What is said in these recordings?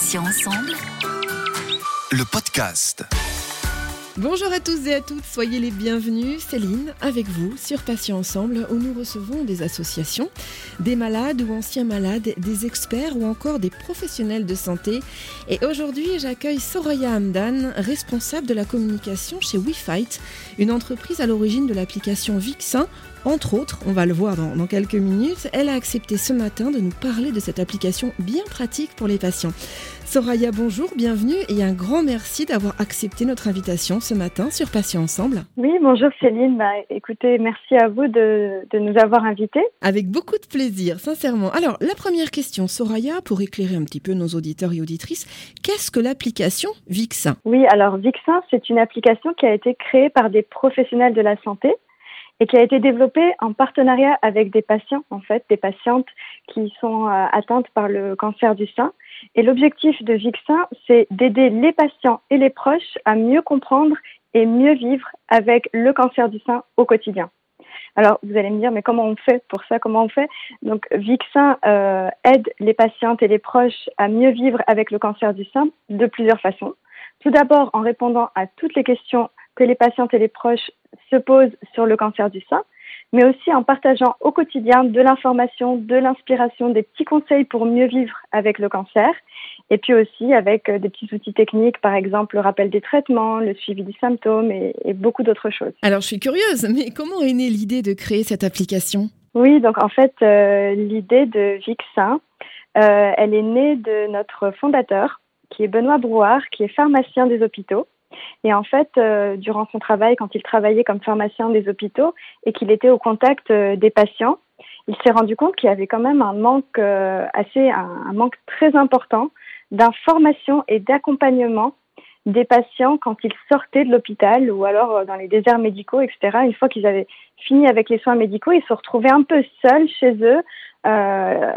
Patients ensemble. Le podcast. Bonjour à tous et à toutes, soyez les bienvenus. Céline, avec vous sur Patients Ensemble, où nous recevons des associations, des malades ou anciens malades, des experts ou encore des professionnels de santé. Et aujourd'hui, j'accueille Soraya Hamdan, responsable de la communication chez WeFight, une entreprise à l'origine de l'application Vixin entre autres, on va le voir dans, quelques minutes, elle a accepté ce matin de nous parler de cette application bien pratique pour les patients. Soraya, bonjour, bienvenue et un grand merci d'avoir accepté notre invitation ce matin sur Patients Ensemble. Oui, bonjour Céline. Bah, écoutez, merci à vous de, de nous avoir invités. Avec beaucoup de plaisir, sincèrement. Alors, la première question, Soraya, pour éclairer un petit peu nos auditeurs et auditrices, qu'est-ce que l'application Vixin? Oui, alors Vixin, c'est une application qui a été créée par des professionnels de la santé et qui a été développée en partenariat avec des patients, en fait, des patientes qui sont euh, atteintes par le cancer du sein. Et l'objectif de Vixin, c'est d'aider les patients et les proches à mieux comprendre et mieux vivre avec le cancer du sein au quotidien. Alors, vous allez me dire, mais comment on fait pour ça? Comment on fait? Donc, Vixin euh, aide les patientes et les proches à mieux vivre avec le cancer du sein de plusieurs façons. Tout d'abord, en répondant à toutes les questions que les patientes et les proches se posent sur le cancer du sein, mais aussi en partageant au quotidien de l'information, de l'inspiration, des petits conseils pour mieux vivre avec le cancer, et puis aussi avec euh, des petits outils techniques, par exemple le rappel des traitements, le suivi des symptômes et, beaucoup d'autres choses. Alors je suis curieuse, mais comment est née l'idée de créer cette application? Oui, donc en fait, euh, l'idée de Vixin, euh, elle est née de notre fondateur, qui est Benoît Brouard, qui est pharmacien des hôpitaux. Et en fait, euh, durant son travail, quand il travaillait comme pharmacien des hôpitaux et qu'il était au contact euh, des patients, il s'est rendu compte qu'il y avait quand même un manque euh, assez, un, manque très important d'information et d'accompagnement des patients quand ils sortaient de l'hôpital ou alors dans les déserts médicaux, etc. Une fois qu'ils avaient fini avec les soins médicaux, ils se retrouvaient un peu seuls chez eux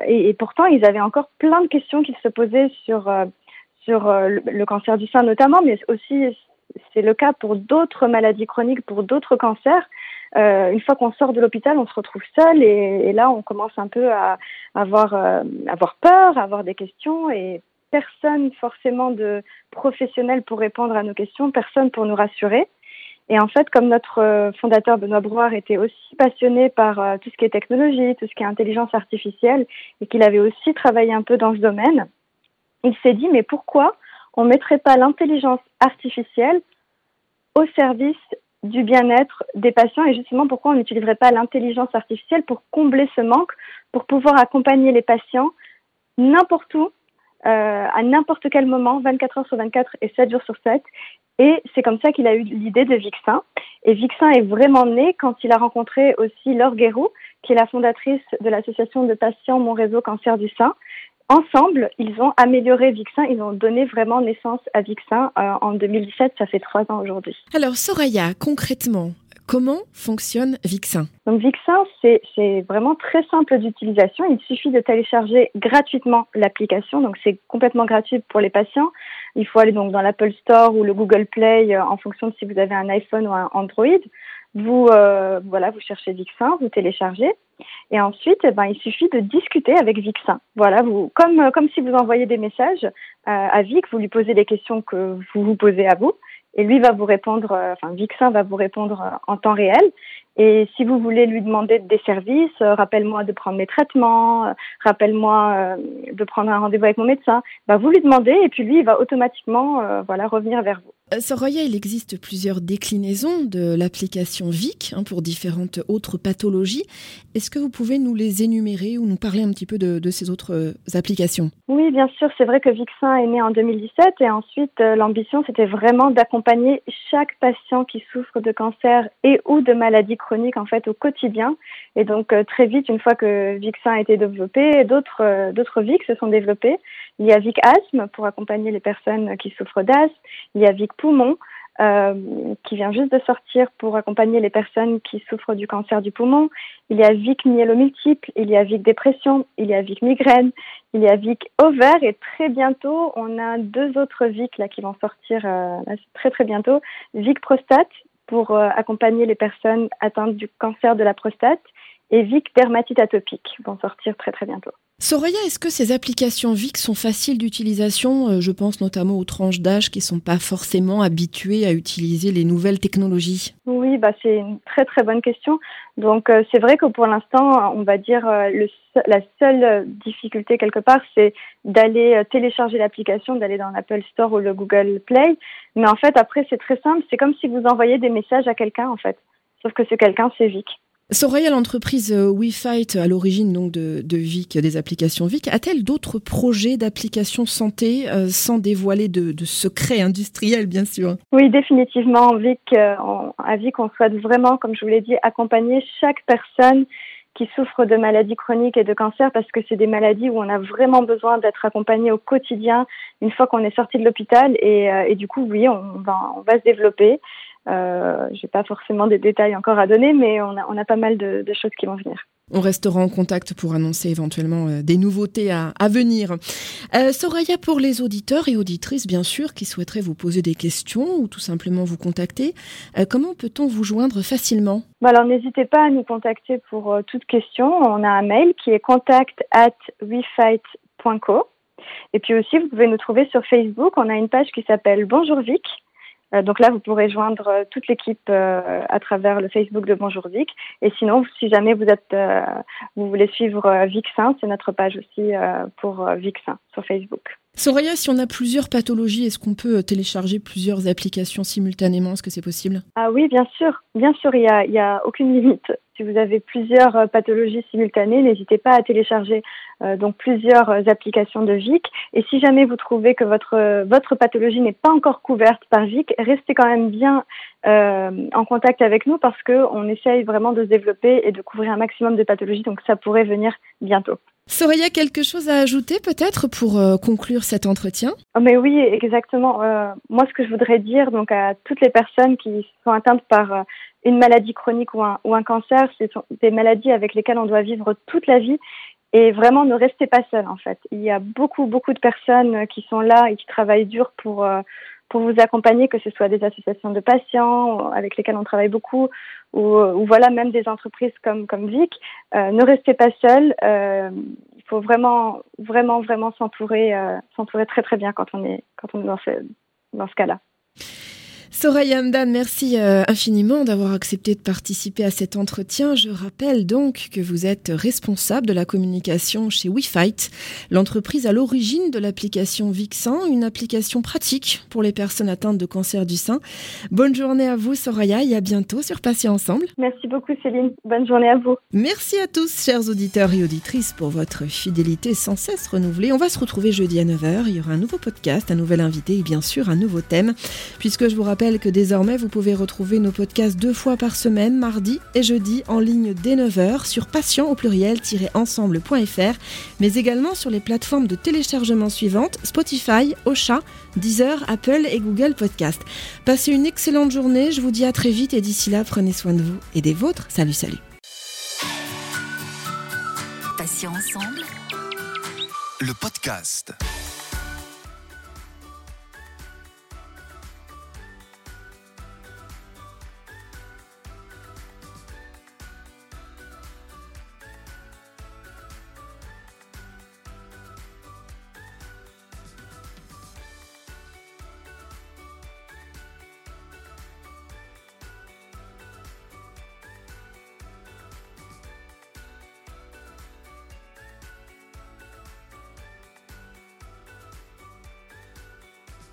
et, et, pourtant ils avaient encore plein de questions qu'ils se posaient sur sur euh, le, cancer du sein notamment, mais aussi c'est le cas pour d'autres maladies chroniques, pour d'autres cancers. Euh, une fois qu'on sort de l'hôpital, on se retrouve seul et, là, on commence un peu à avoir, euh, avoir peur, à avoir des questions et personne forcément de professionnel pour répondre à nos questions, personne pour nous rassurer. Et en fait, comme notre fondateur Benoît Brouard était aussi passionné par tout ce qui est technologie, tout ce qui est intelligence artificielle, et qu'il avait aussi travaillé un peu dans ce domaine, il s'est dit, mais pourquoi on ne mettrait pas l'intelligence artificielle au service du bien-être des patients et justement pourquoi on n'utiliserait pas l'intelligence artificielle pour combler ce manque, pour pouvoir accompagner les patients n'importe où, euh, à n'importe quel moment, 24 heures sur 24 et 7 jours sur 7. Et c'est comme ça qu'il a eu l'idée de Vixin. Et Vixin est vraiment né quand il a rencontré aussi Laure Guérou, qui est la fondatrice de l'association de patients Mon Réseau Cancer du Sein, ensemble, ils ont amélioré Vixin, ils ont donné vraiment naissance à Vixin euh, en 2017, ça fait trois ans aujourd'hui. Alors Soraya, concrètement, Comment fonctionne Vixin Donc Vixin, c'est vraiment très simple d'utilisation. Il suffit de télécharger gratuitement l'application. Donc c'est complètement gratuit pour les patients. Il faut aller donc dans l'Apple Store ou le Google Play euh, en fonction de si vous avez un iPhone ou un Android. Vous euh, voilà, vous cherchez Vixin, vous téléchargez. Et ensuite, eh ben, il suffit de discuter avec Vixin. Voilà, vous, comme, euh, comme si vous envoyez des messages euh, à Vix, vous lui posez les questions que vous vous posez à vous, et lui va vous répondre, Vixin va vous répondre en temps réel. Et si vous voulez lui demander des services, rappelle-moi de prendre mes traitements, rappelle-moi de prendre un rendez-vous avec mon médecin, bah, vous lui demandez et puis lui va automatiquement voilà revenir vers vous. Euh, Soraya, il existe plusieurs déclinaisons de l'application VIC hein, pour différentes autres pathologies. Est-ce que vous pouvez nous les énumérer ou nous parler un petit peu de, ces autres euh, applications? Oui, bien sûr. C'est vrai que Vixin est né en 2017 et ensuite euh, l'ambition c'était vraiment d'accompagner chaque patient qui souffre de cancer et ou de maladies chroniques en fait au quotidien. Et donc très vite, une fois que Vixin a été développé, d'autres d'autres VIC se sont développés. Il y a Vic Asthme pour accompagner les personnes qui souffrent d'asthme. Il y a Vic Poumon euh, qui vient juste de sortir pour accompagner les personnes qui souffrent du cancer du poumon. Il y a Vic Myélomultiple, il y a Vic Dépression, il y a Vic Migraine, il y a Vic Ovaire et très bientôt, on a deux autres Vic là qui vont sortir euh, très très bientôt. Vic Prostate pour euh, accompagner les personnes atteintes du cancer de la prostate et Vic Dermatite Atopique vont sortir très très bientôt. Soraya, est-ce que ces applications VIC sont faciles d'utilisation? Euh, Je pense notamment aux tranches d'âge qui ne sont pas forcément habituées à utiliser les nouvelles technologies. Oui, bah, c'est une très très bonne question. Donc euh, c'est vrai que pour l'instant, on va dire euh, la seule difficulté quelque part, c'est d'aller télécharger l'application, d'aller dans l'Apple Store ou le Google Play. Mais en fait, après, c'est très simple. C'est comme si vous envoyez des messages à quelqu'un, en fait. Sauf que ce quelqu'un, c'est Vic. Soraya, l'entreprise euh, WeFight, à l'origine donc de, Vic, des applications Vic, a-t-elle d'autres projets d'applications santé euh, sans dévoiler de, secrets industriels, bien sûr? Oui, définitivement. Vic, euh, à Vic, on souhaite vraiment, comme je vous l'ai dit, accompagner chaque personne qui souffre de maladies chroniques et de cancer parce que c'est des maladies où on a vraiment besoin d'être accompagné au quotidien une fois qu'on est sorti de l'hôpital et, du coup oui on on va se développer euh, j'ai pas forcément des détails encore à donner, mais on a, on a pas mal de, de, choses qui vont venir. On restera en contact pour annoncer éventuellement euh, des nouveautés à, à venir. Euh, Soraya, pour les auditeurs et auditrices, bien sûr, qui souhaiteraient vous poser des questions ou tout simplement vous contacter, euh, comment peut-on vous joindre facilement? Bah Alors, n'hésitez pas à nous contacter pour toute question. On a un mail qui est contact at wefight.co. Et puis aussi, vous pouvez nous trouver sur Facebook. On a une page qui s'appelle Bonjour Vic. Euh, donc là, vous pourrez joindre euh, toute l'équipe euh, à travers le Facebook de Bonjour Vic. Et sinon, si jamais vous êtes, vous voulez suivre Vixin, c'est notre page aussi pour Vixin sur Facebook. Soraya, si on a plusieurs pathologies, est-ce qu'on peut télécharger plusieurs applications simultanément? Est-ce que c'est possible? Ah oui, bien sûr. Bien sûr, il n'y a, a aucune limite. Si vous avez plusieurs euh, pathologies simultanées, n'hésitez pas à télécharger euh, donc plusieurs euh, applications de VIC. Et si jamais vous trouvez que votre pathologie n'est pas encore couverte par VIC, restez quand même bien euh, en contact avec nous parce que on essaye vraiment de se développer et de couvrir un maximum de pathologies. Donc ça pourrait venir bientôt. Soraya, quelque chose à ajouter peut-être pour euh, conclure cet entretien? Oh, Mais oui, exactement. Euh, moi, ce que je voudrais dire donc à toutes les personnes qui sont atteintes par euh, une maladie chronique ou un, ou un cancer, ce sont des maladies avec lesquelles on doit vivre toute la vie. Et vraiment, ne restez pas seul en fait. Il y a beaucoup, beaucoup de personnes qui sont là et qui travaillent dur pour pour vous accompagner, que ce soit des associations de patients avec lesquelles on travaille beaucoup, ou, ou voilà même des entreprises comme comme Vic. Euh, ne restez pas seul. Euh, il faut vraiment vraiment vraiment s'entourer euh, s'entourer très très bien quand on est quand on est dans ce dans ce cas-là. Soraya Hamdan, merci euh, infiniment d'avoir accepté de participer à cet entretien. Je rappelle donc que vous êtes responsable de la communication chez WeFight, l'entreprise à l'origine de l'application Vixen, une application pratique pour les personnes atteintes de cancer du sein. Bonne journée à vous Soraya et à bientôt sur Patients Ensemble. Merci beaucoup Céline, bonne journée à vous. Merci à tous chers auditeurs et auditrices pour votre fidélité sans cesse renouvelée. On va se retrouver jeudi à 9h, il y aura un nouveau podcast, un nouvel invité et bien sûr un nouveau thème, puisque je vous rappelle que désormais vous pouvez retrouver nos podcasts deux fois par semaine, mardi et jeudi, en ligne dès 9h sur patient au pluriel-ensemble.fr, mais également sur les plateformes de téléchargement suivantes Spotify, Ocha, Deezer, Apple et Google Podcast. Passez une excellente journée, je vous dis à très vite et d'ici là, prenez soin de vous et des vôtres. Salut, salut. Patient ensemble. Le podcast.